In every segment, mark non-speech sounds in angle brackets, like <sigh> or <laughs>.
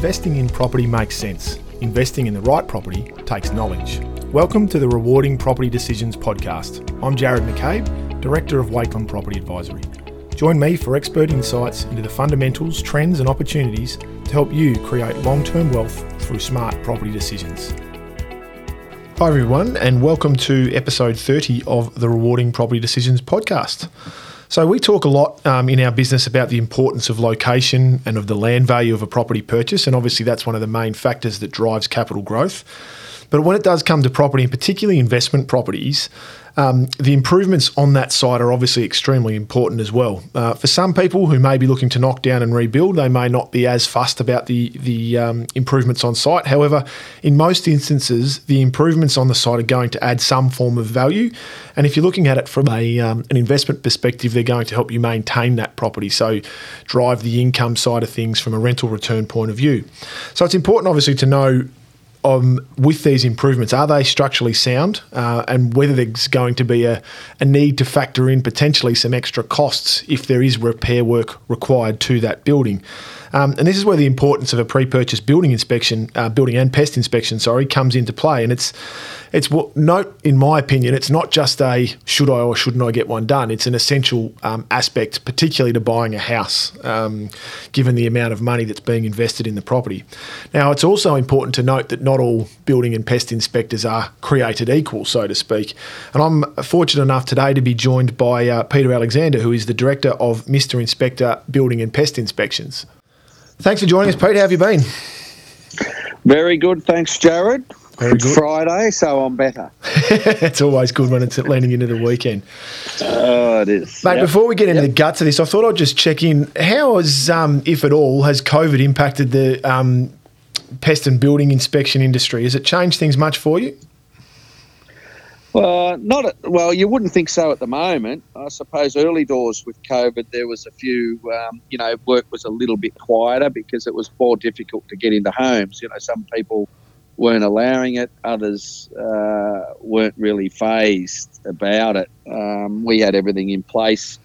investing in property makes sense, investing in the right property takes knowledge. Welcome to the Rewarding Property Decisions podcast. I'm Jarrod McCabe, Director of Wakelin Property Advisory. Join me for expert insights into the fundamentals, trends, and opportunities to help you create long term wealth through smart property decisions. Hi, everyone, and welcome to episode 30 of the Rewarding Property Decisions podcast. So, we talk a lot um, in our business about the importance of location and of the land value of a property purchase, and obviously that's one of the main factors that drives capital growth. But when it does come to property, and particularly investment properties, um, the improvements on that side are obviously extremely important as well. Uh, for some people who may be looking to knock down and rebuild, they may not be as fussed about the the um, improvements on site. However, in most instances, the improvements on the site are going to add some form of value, and if you're looking at it from a um, an investment perspective, they're going to help you maintain that property. So, drive the income side of things from a rental return point of view. So, it's important, obviously, to know um, with these improvements, are they structurally sound, uh, and whether there's going to be a, a need to factor in potentially some extra costs if there is repair work required to that building. Um, and this is where the importance of a pre-purchase building inspection, uh, building and pest inspection, sorry, comes into play. And it's it's what note in my opinion, it's not just a should I or shouldn't I get one done. It's an essential um, aspect, particularly to buying a house, um, given the amount of money that's being invested in the property. Now, it's also important to note that not all building and pest inspectors are created equal, so to speak. And I'm fortunate enough today to be joined by uh, Peter Alexander, who is the director of Mr. Inspector Building and Pest Inspections. Thanks for joining us, Pete. How have you been? Very good, thanks, Jarrod. Very good. Friday, so I'm better. <laughs> it's always good when it's leaning into the weekend. Oh, it is. Mate, Yep. before we get into Yep. the guts of this, I thought I'd just check in. How has, um, if at all, has COVID impacted the um, pest and building inspection industry? Has it changed things much for you? Well, not at, well. You wouldn't think so at the moment. I suppose early doors with COVID, there was a few. Um, you know, work was a little bit quieter because it was more difficult to get into homes. You know, some people weren't allowing it. Others uh, weren't really phased about it. Um, we had everything in place,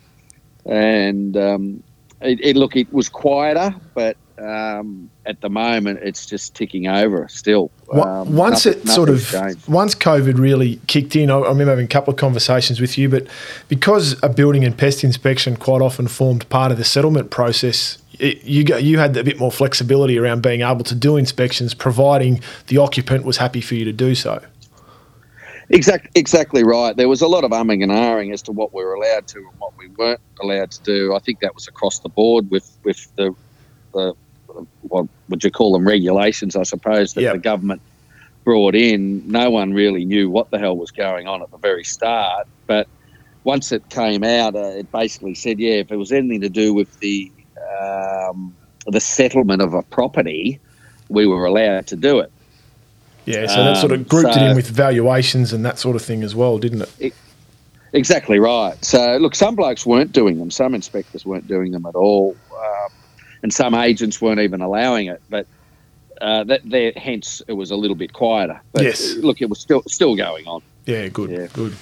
and um, it, it look it was quieter, but um, at the moment it's just ticking over still. Um, once nothing- it sort of changed. once COVID really kicked in, I, I remember having a couple of conversations with you, but because a building and pest inspection quite often formed part of the settlement process, it, you got, you had a bit more flexibility around being able to do inspections, providing the occupant was happy for you to do so. Exact, exactly right. There was a lot of umming and ahhing as to what we were allowed to and what we weren't allowed to do. I think that was across the board with with the the what would you call them regulations? I suppose that Yep. the government brought in. No one really knew what the hell was going on at the very start, but once it came out, uh, it basically said, yeah, if it was anything to do with the um, the settlement of a property, we were allowed to do it. Yeah, so that sort of Um, grouped it in with valuations and that sort of thing as well, didn't it? Exactly right. So, look, some blokes weren't doing them. Some inspectors weren't doing them at all, um, and some agents weren't even allowing it. But uh, that there, hence, it was a little bit quieter. But Yes. look, it was still still going on. Yeah, good, Yeah. good.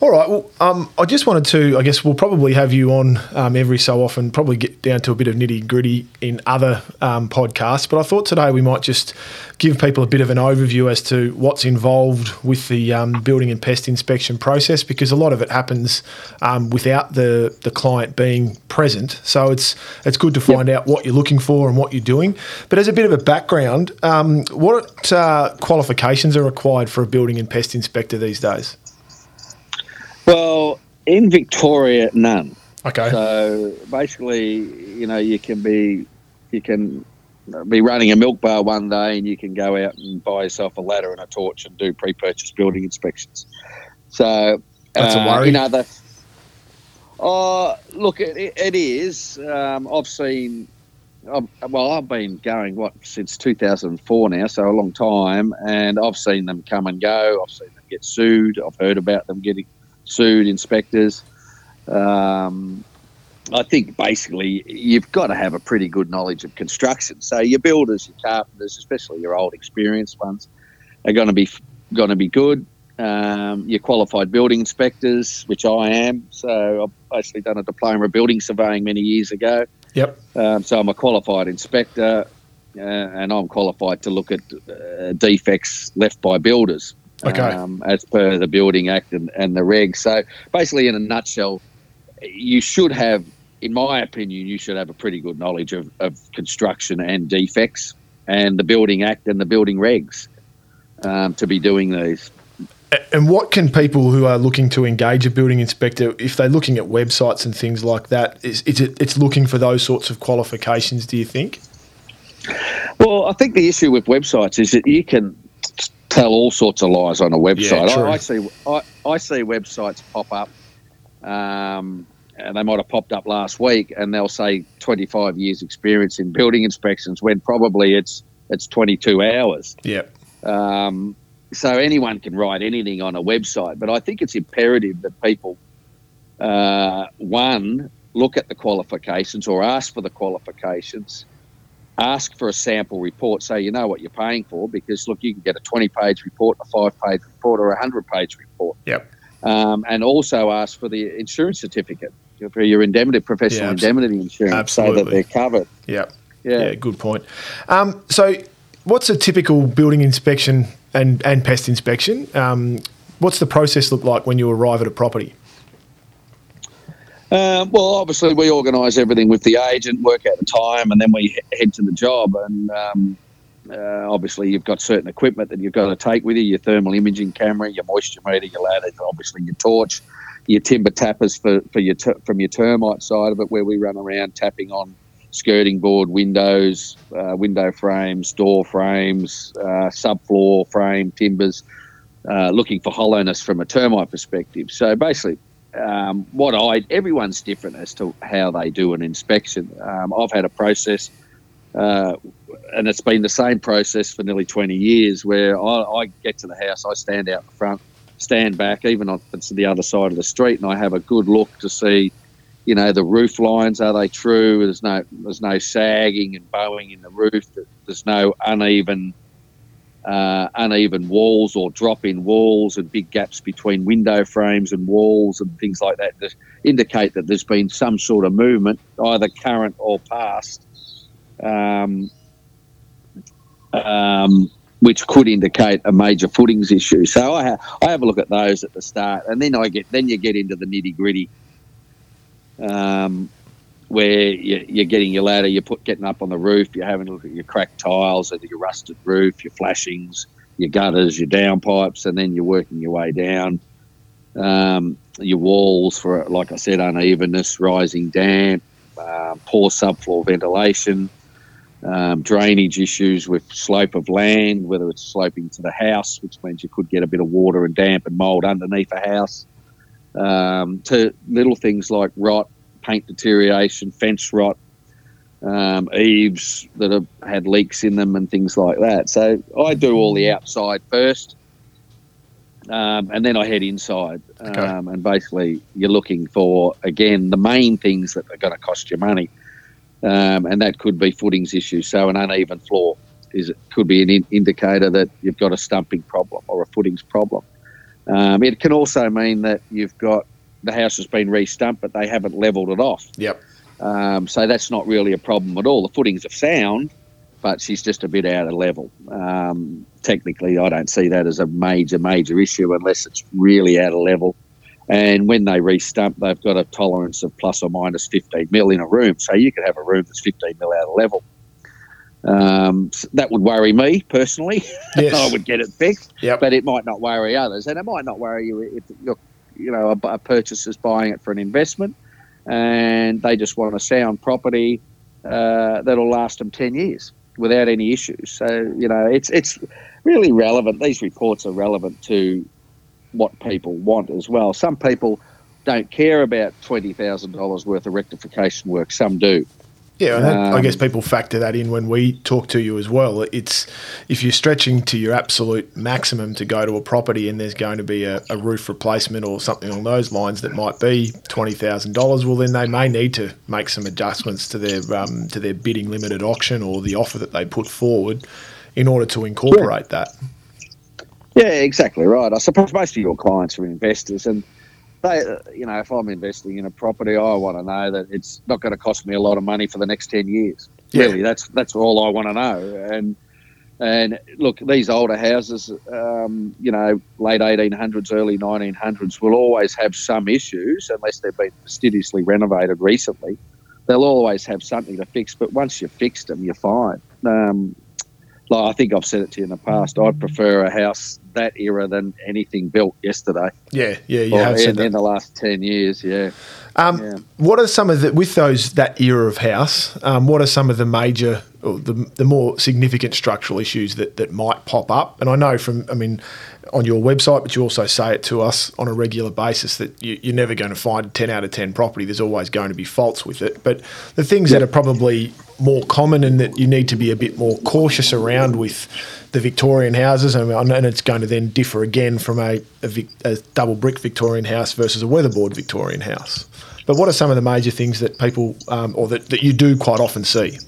All right. Well, um, I just wanted to. I guess we'll probably have you on um, every so often. Probably get down to a bit of nitty gritty in other um, podcasts. But I thought today we might just give people a bit of an overview as to what's involved with the um, building and pest inspection process, because a lot of it happens um, without the the client being present. So it's it's good to find out what you're looking for and what you're doing. But as a bit of a background, um, what uh, qualifications are required for a building and pest inspector these days? Well, in Victoria, none. Okay. So basically, you know, you can be you can be running a milk bar one day, and you can go out and buy yourself a ladder and a torch and do pre-purchase building inspections. So That's a uh, worry. In other, oh, look, it, it- it is. Um, I've seen. I've, well, I've been going what since 2004 now, so a long time, and I've seen them come and go. I've seen them get sued. I've heard about them getting sued, inspectors. Um, I think basically you've got to have a pretty good knowledge of construction. So your builders, your carpenters, especially your old experienced ones, are going to be going to be good. Um, your qualified building inspectors, which I am. So I've basically done a diploma of building surveying many years ago. Yep. Um, so I'm a qualified inspector. uh, and I'm qualified to look at uh, defects left by builders. Okay. Um, as per the Building Act and, and the regs. So basically, in a nutshell, you should have, in my opinion, you should have a pretty good knowledge of, of construction and defects and the Building Act and the building regs um, to be doing these. And what can people who are looking to engage a building inspector, if they're looking at websites and things like that, is, is it it's looking for those sorts of qualifications? Do you think? Well, I think the issue with websites is that you can tell all sorts of lies on a website. Yeah. I, I see I, I see websites pop up, um, and they might have popped up last week, and they'll say 25 years experience in building inspections when probably it's it's 22 hours. Yeah. Um, so anyone can write anything on a website, but I think it's imperative that people, uh, one, look at the qualifications or ask for the qualifications, ask for a sample report so you know what you're paying for. Because look, you can get a 20 page report, a five page report, or a 100 page report. Yep. Um, and also ask for the insurance certificate for your indemnity, professional Yeah, indemnity insurance, absolutely. so that they're covered. Yep. Yeah. Yeah, good point. Um, so, what's a typical building inspection and, and pest inspection? Um, what's the process look like when you arrive at a property? Um, well, obviously, we organise everything with the agent, work out the time, and then we head to the job. And um, uh, obviously, you've got certain equipment that you've got to take with you your thermal imaging camera, your moisture meter, your ladder, obviously, your torch, your timber tappers for, for your from your termite side of it, where we run around tapping on skirting board, windows, uh, window frames, door frames, uh, subfloor frame, timbers, uh, looking for hollowness from a termite perspective. So basically, um, what I everyone's different as to how they do an inspection. Um, I've had a process, uh, and it's been the same process for nearly 20 years, where I, I get to the house, I stand out the front, stand back, even if it's the other side of the street, and I have a good look to see, you know, the roof lines are they true? There's no there's no sagging and bowing in the roof. There's no uneven uh, uneven walls or drop in walls and big gaps between window frames and walls and things like that that indicate that there's been some sort of movement, either current or past, um, um, which could indicate a major footings issue. So I, ha- I have a look at those at the start, and then I get then you get into the nitty gritty. Um, where you, you're getting your ladder, you're put, getting up on the roof, you're having a look at your cracked tiles, and your rusted roof, your flashings, your gutters, your downpipes, and then you're working your way down. Um, your walls for, like I said, unevenness, rising damp, uh, poor subfloor ventilation, um, drainage issues with slope of land, whether it's sloping to the house, which means you could get a bit of water and damp and mould underneath a house, um, to little things like rot, paint deterioration, fence rot, um, eaves that have had leaks in them, and things like that. So I do all the outside first, um, and then I head inside. Okay. Um, and basically, you're looking for again the main things that are going to cost you money, um, and that could be footings issues. So an uneven floor is could be an in- indicator that you've got a stumping problem or a footings problem. Um, it can also mean that you've got the house has been re-stumped, but they haven't levelled it off. Yep. Um, so that's not really a problem at all. The footings are sound, but she's just a bit out of level. Um, technically, I don't see that as a major, major issue unless it's really out of level. And when they re-stump, they've got a tolerance of plus or minus 15 mil in a room. So you could have a room that's 15 mil out of level. Um, s- that would worry me personally. <laughs> Yes. I would get it fixed Yep. but it might not worry others, and it might not worry you if you're, you know, a, a purchaser's buying it for an investment, and they just want a sound property uh, that'll last them ten years without any issues. So you know, it's it's really relevant. These reports are relevant to what people want as well. Some people don't care about twenty thousand dollars worth of rectification work. Some do. Yeah, and that, I Um, guess people factor that in when we talk to you as well. It's if you're stretching to your absolute maximum to go to a property and there's going to be a, a roof replacement or something along those lines that might be twenty thousand dollars, well then they may need to make some adjustments to their um, to their bidding limited auction or the offer that they put forward in order to incorporate that. Yeah, exactly right. I suppose most of your clients are investors, and they, uh, you know, if I'm investing in a property, I want to know that it's not going to cost me a lot of money for the next ten years. Yeah. Really, that's that's all I want to know. And and look, these older houses, um, you know, late 1800s, early 1900s, will always have some issues unless they've been fastidiously renovated recently. They'll always have something to fix, but once you've fixed them, you're fine. Um, like I think I've said it to you in the past. I'd prefer a house that era than anything built yesterday. Yeah, yeah, you or have in, in the last ten years. Yeah. Um, Yeah. What are some of the with those that era of house? Um, what are some of the major, or the, the more significant structural issues that that might pop up? And I know from, I mean, on your website, but you also say it to us on a regular basis that you, you're never going to find a ten out of ten property. There's always going to be faults with it. But the things that are probably more common and that you need to be a bit more cautious around with the Victorian houses, and, and it's going to then differ again from a, a, Vic, a double brick Victorian house versus a weatherboard Victorian house. But what are some of the major things that people, um, or that, that you do quite often see?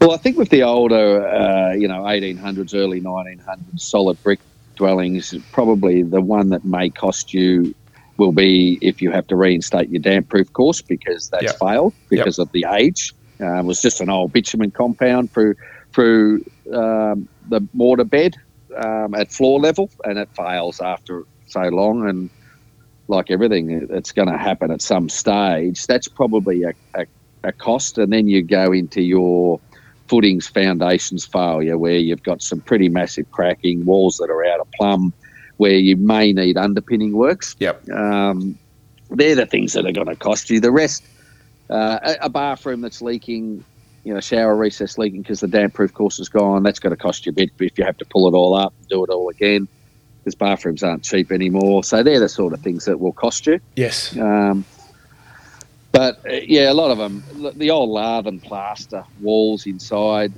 Well, I think with the older, uh, you know, 1800s, early 1900s solid brick dwellings, probably the one that may cost you will be if you have to reinstate your damp proof course because that's Yep. failed because of the age. Uh, it was just an old bitumen compound through through um, the mortar bed um, at floor level, and it fails after so long. And like everything, it- it's going to happen at some stage. That's probably a, a, a cost, and then you go into your footings, foundations failure, where you've got some pretty massive cracking, walls that are out of plumb, where you may need underpinning works. Yep. Um, they're the things that are going to cost you. The rest, uh, a, bathroom that's leaking, you know, shower recess leaking because the damp proof course is gone, that's going to cost you a bit if you have to pull it all up and do it all again because bathrooms aren't cheap anymore. So they're the sort of things that will cost you. Yes. Um, but uh, yeah, a lot of them, the old lath and plaster walls inside,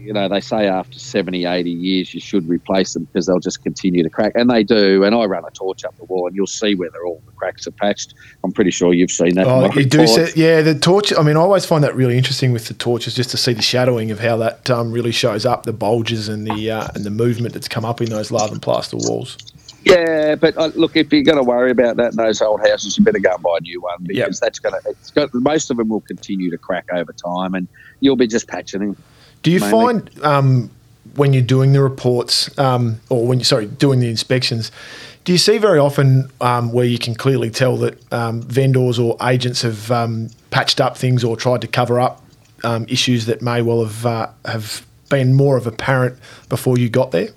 you know, they say after 70, 80 years you should replace them because they'll just continue to crack. And they do. And I run a torch up the wall and you'll see where they're all the cracks are patched. I'm pretty sure you've seen that. Oh, you do see, yeah. The torch. I mean, I always find that really interesting with the torches, just to see the shadowing of how that um, really shows up, the bulges and the uh, and the movement that's come up in those lath and plaster walls. Yeah, but uh, look, if you're going to worry about that in those old houses, you better go and buy a new one because Yep. that's going to. It's got most of them will continue to crack over time, and you'll be just patching them. Do you Mainly. find um, when you're doing the reports, um, or when you sorry doing the inspections, do you see very often um, where you can clearly tell that um, vendors or agents have um, patched up things or tried to cover up um, issues that may well have uh, have been more of apparent before you got there?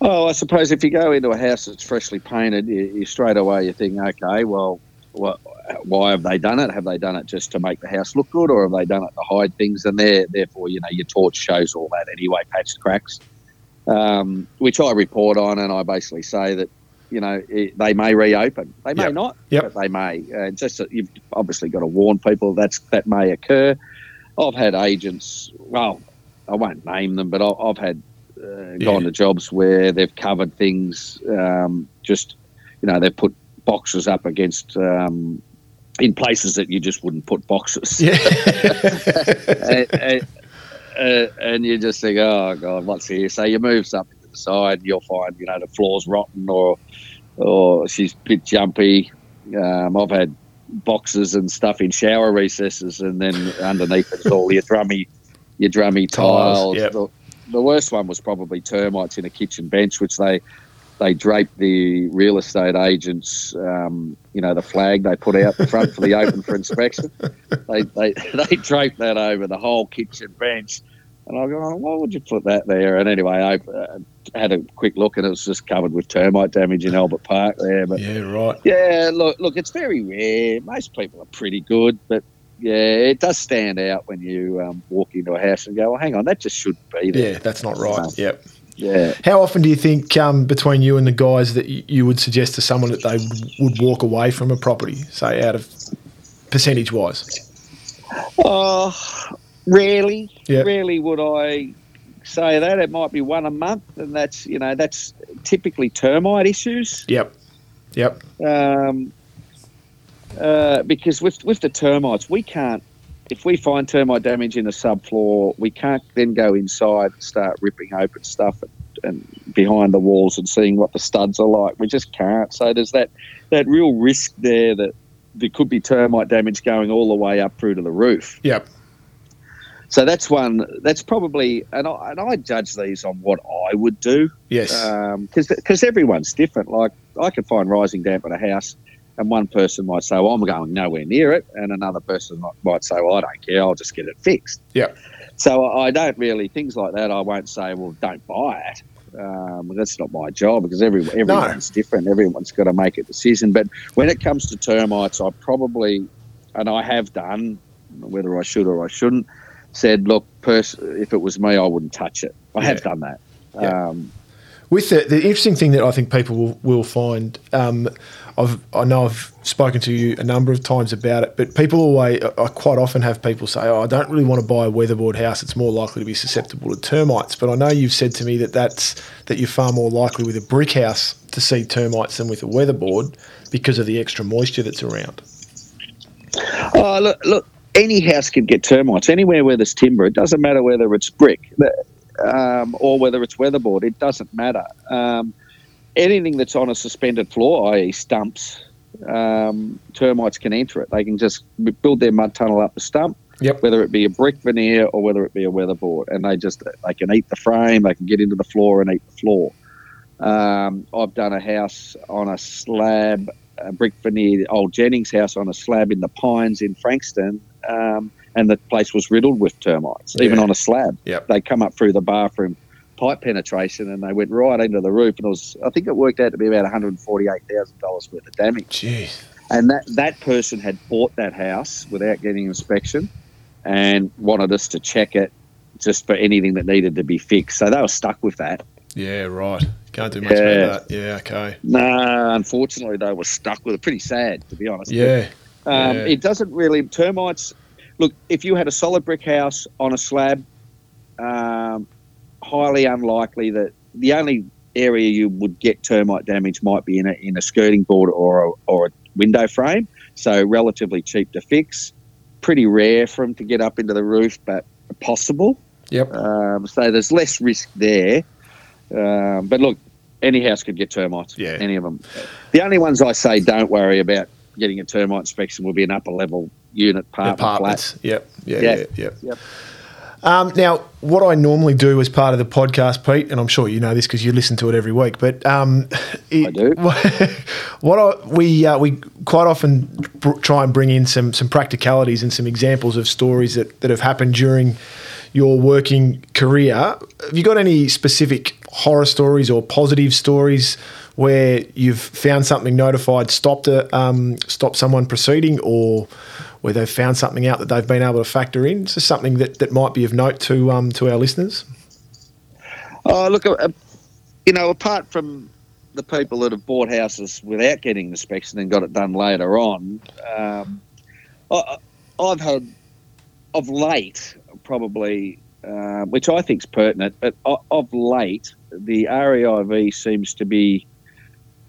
Oh, I suppose if you go into a house that's freshly painted, you, you straight away you think, okay, well, what, why have they done it? Have they done it just to make the house look good, or have they done it to hide things? And there, therefore, you know, your torch shows all that anyway, patched cracks, um, which I report on, and I basically say that, you know, it, they may reopen. They may Yep. not, Yep. but they may. Uh, just that you've obviously got to warn people that's that may occur. I've had agents. Well, I won't name them, but I- I've had uh, gone to jobs where they've covered things. Um, just you know, they've put boxes up against um, in places that you just wouldn't put boxes. Yeah. <laughs> and, and, uh, and you just think, oh god, what's here? So you move something to the side, you'll find you know the floor's rotten or or she's a bit jumpy. Um, I've had boxes and stuff in shower recesses, and then underneath it's all your drummy, your drummy Tiles, tiles. yep. The, the worst one was probably termites in a kitchen bench, which they they draped the real estate agents, um, you know, the flag they put out the front for the open for inspection. They, they <laughs> they draped that over the whole kitchen bench, and I go, oh, why would you put that there? And anyway, I uh, had a quick look, and it was just covered with termite damage in Albert Park there. But yeah, right. yeah, look, look, it's very rare. Most people are pretty good, but yeah, it does stand out when you um, walk into a house and go, "Well, hang on, that just shouldn't be there." Yeah, that's not right. Yep. Yeah. How often do you think um, between you and the guys that you would suggest to someone that they would- would walk away from a property, say out of percentage wise? Oh, rarely, Yeah. rarely would I say that. It might be one a month, and that's you know that's typically termite issues. Yep. Yep. Um, uh, because with with the termites, we can't. If we find termite damage in the subfloor, we can't then go inside and start ripping open stuff and, and behind the walls and seeing what the studs are like. We just can't. So there's that that real risk there that there could be termite damage going all the way up through to the roof. Yep. So that's one. That's probably, and I, and I judge these on what I would do. Yes. Um, because because everyone's different. Like I could find rising damp in a house, and one person might say, "Well, I'm going nowhere near it," and another person might, might say, "Well, I don't care. I'll just get it fixed." Yeah. So I don't really things like that. I won't say, "Well, don't buy it." Um, that's not my job because every, everyone's different. Everyone's got to make a decision. But when it comes to termites, I probably, and I have done, whether I should or I shouldn't, said, look, pers- if it was me, I wouldn't touch it. I have done that. Yeah. Um, With the, the interesting thing that I think people will, will find, um, I've, I know I've spoken to you a number of times about it, but people always, I quite often have people say, "Oh, I don't really want to buy a weatherboard house; it's more likely to be susceptible to termites." But I know you've said to me that that's that you're far more likely with a brick house to see termites than with a weatherboard because of the extra moisture that's around. oh, look, look, any house can get termites. Anywhere where there's timber, it doesn't matter whether it's brick um, or whether it's weatherboard. It doesn't matter. Um, anything that's on a suspended floor, i.e., stumps, um, termites can enter it. They can just build their mud tunnel up the stump, Yep. whether it be a brick veneer or whether it be a weatherboard, and they just they can eat the frame, they can get into the floor and eat the floor. Um, I've done a house on a slab, a brick veneer, old Jennings house on a slab in the Pines in Frankston, um, and the place was riddled with termites, even Yeah. on a slab. Yep. They come up through the bathroom pipe penetration and they went right into the roof, and it was I think it worked out to be about one hundred forty-eight thousand dollars worth of damage. Jeez. And that that person had bought that house without getting inspection, and wanted us to check it just for anything that needed to be fixed. So they were stuck with that. Yeah. Right. Can't do much Yeah. about that. Yeah. Okay. No, unfortunately, they were stuck with it. Pretty sad, to be honest. Yeah. Um, Yeah. It doesn't really termites. Look, if you had a solid brick house on a slab, um, highly unlikely that the only area you would get termite damage might be in a in a skirting board or a, or a window frame. So relatively cheap to fix. Pretty rare for them to get up into the roof, but possible. Yep. Um, so there's less risk there. Um, but look, any house could get termites. Yeah. Any of them. The only ones I say don't worry about getting a termite inspection will be an upper level unit apartment flat. Yep. Yeah. Yeah. Yeah. Yep. Yep. Um, now, what I normally do as part of the podcast, Pete, and I'm sure you know this because you listen to it every week, but um, it, I do. <laughs> what I, we uh, we quite often br- try and bring in some some practicalities and some examples of stories that, that have happened during your working career. Have you got any specific horror stories or positive stories where you've found something notified, stopped a, um, stopped someone proceeding, or where they've found something out that they've been able to factor in? Is this something that, that might be of note to um, to our listeners? Oh, look, uh, you know, apart from the people that have bought houses without getting the inspection and got it done later on, um, I, I've had of late probably, uh, which I think is pertinent, but of late the REIV seems to be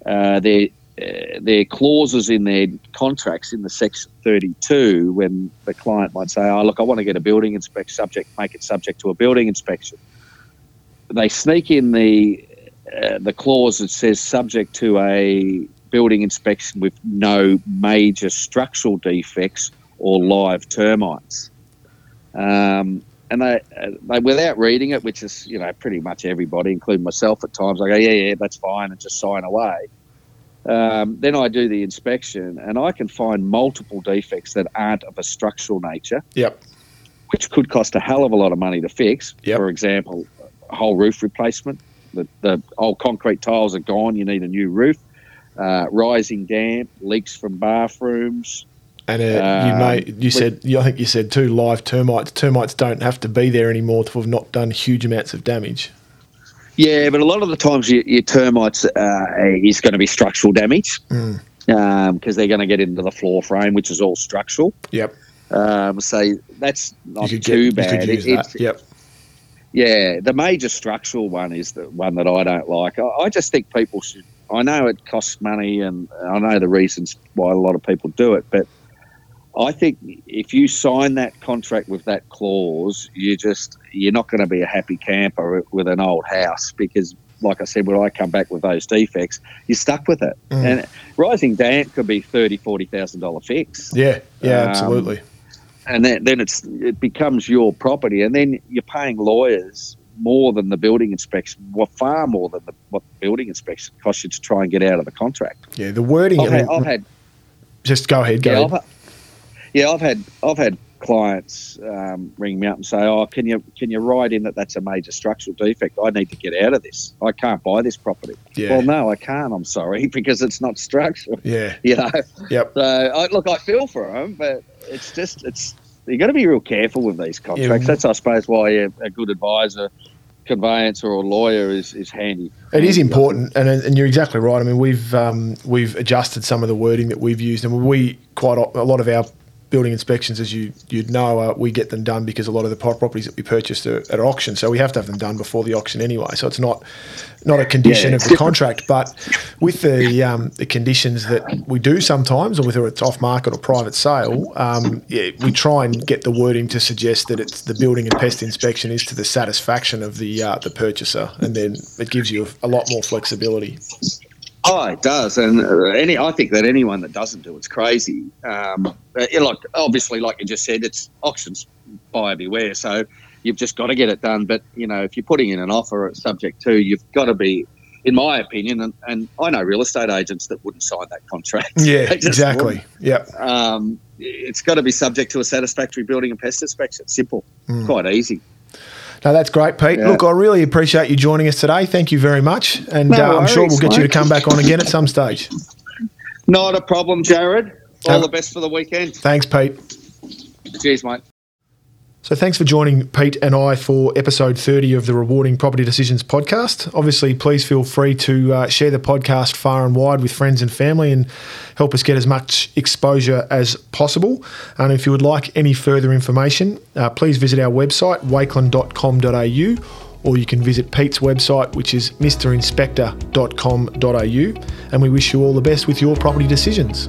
uh, their uh, their clauses in their contracts in the section 32 when the client might say, "Oh, look, I want to get a building inspection subject, make it subject to a building inspection." They sneak in the uh, the clause that says subject to a building inspection with no major structural defects or live termites. Um, and they, uh, they, without reading it, which is you know pretty much everybody, including myself at times, I go, yeah, yeah, that's fine, and just sign away. Um, then I do the inspection, and I can find multiple defects that aren't of a structural nature, Yep. which could cost a hell of a lot of money to fix. Yep. For example, a whole roof replacement. The, the old concrete tiles are gone. You need a new roof. Uh, rising damp, leaks from bathrooms. And uh, you Um, may you said I think you said too live termites. Termites don't have to be there anymore to have not done huge amounts of damage. Yeah, but a lot of the times your, your termites uh, is going to be structural damage Mm. because they're going to get into the floor frame, which is all structural. Yep. Um, so that's not you too get, bad. You It- that. Yep. Yeah, the major structural one is the one that I don't like. I, I just think people should. I know it costs money, and I know the reasons why a lot of people do it, but I think if you sign that contract with that clause, you just you're not going to be a happy camper with an old house because, like I said, when I come back with those defects, you're stuck with it. Mm. And rising damp could be thirty, forty thousand dollar fix. Yeah. Yeah. Um, absolutely. and then, then it's it becomes your property, and then you're paying lawyers more than the building inspection, well, far more than the, what the building inspection costs you to try and get out of the contract. Yeah, the wording. I've had, I've had just go ahead. Go yeah, ahead. I've, yeah, I've had I've had clients um, ring me up and say, "Oh, can you can you write in that that's a major structural defect? I need to get out of this. I can't buy this property." Yeah. Well, no, I can't. I'm sorry <laughs> because it's not structural. Yeah. <laughs> You know. Yep. So I, look, I feel for them, but it's just it's you got to be real careful with these contracts. Yeah. That's I suppose why a, a good advisor, conveyancer, or lawyer is is handy. It is important, and and you're exactly right. I mean, we've um, we've adjusted some of the wording that we've used, and we quite a lot of our building inspections, as you you'd know, uh, we get them done because a lot of the properties that we purchased are at auction, so we have to have them done before the auction anyway. So it's not not a condition Yeah, of the contract, but with the um, the conditions that we do sometimes, or whether it's off market or private sale, um, yeah, we try and get the wording to suggest that it's the building and pest inspection is to the satisfaction of the uh, the purchaser, and then it gives you a lot more flexibility. Oh, it does, and uh, any I think that anyone that doesn't do it's crazy. Um, yeah, like obviously, like you just said, it's auctions buyer beware. So you've just got to get it done. But you know, if you're putting in an offer at subject to, you've got to be, in my opinion, and, and I know real estate agents that wouldn't sign that contract. <laughs> Yeah, exactly. Wouldn't. Um, it's got to be subject to a satisfactory building and pest inspection. Simple, Hmm. quite easy. No, that's great, Pete. Yeah. Look, I really appreciate you joining us today. Thank you very much, and No uh, I'm sure we'll get you to come back on again at some stage. Not a problem, Jarrod. All the best for the weekend. Thanks, Pete. Cheers, mate. So thanks for joining Pete and I for episode 30 of the Rewarding Property Decisions podcast. Obviously, please feel free to uh, share the podcast far and wide with friends and family and help us get as much exposure as possible. And if you would like any further information, uh, please visit our website, wakelin.com.au, or you can visit Pete's website, which is mrinspector.com.au. And we wish you all the best with your property decisions.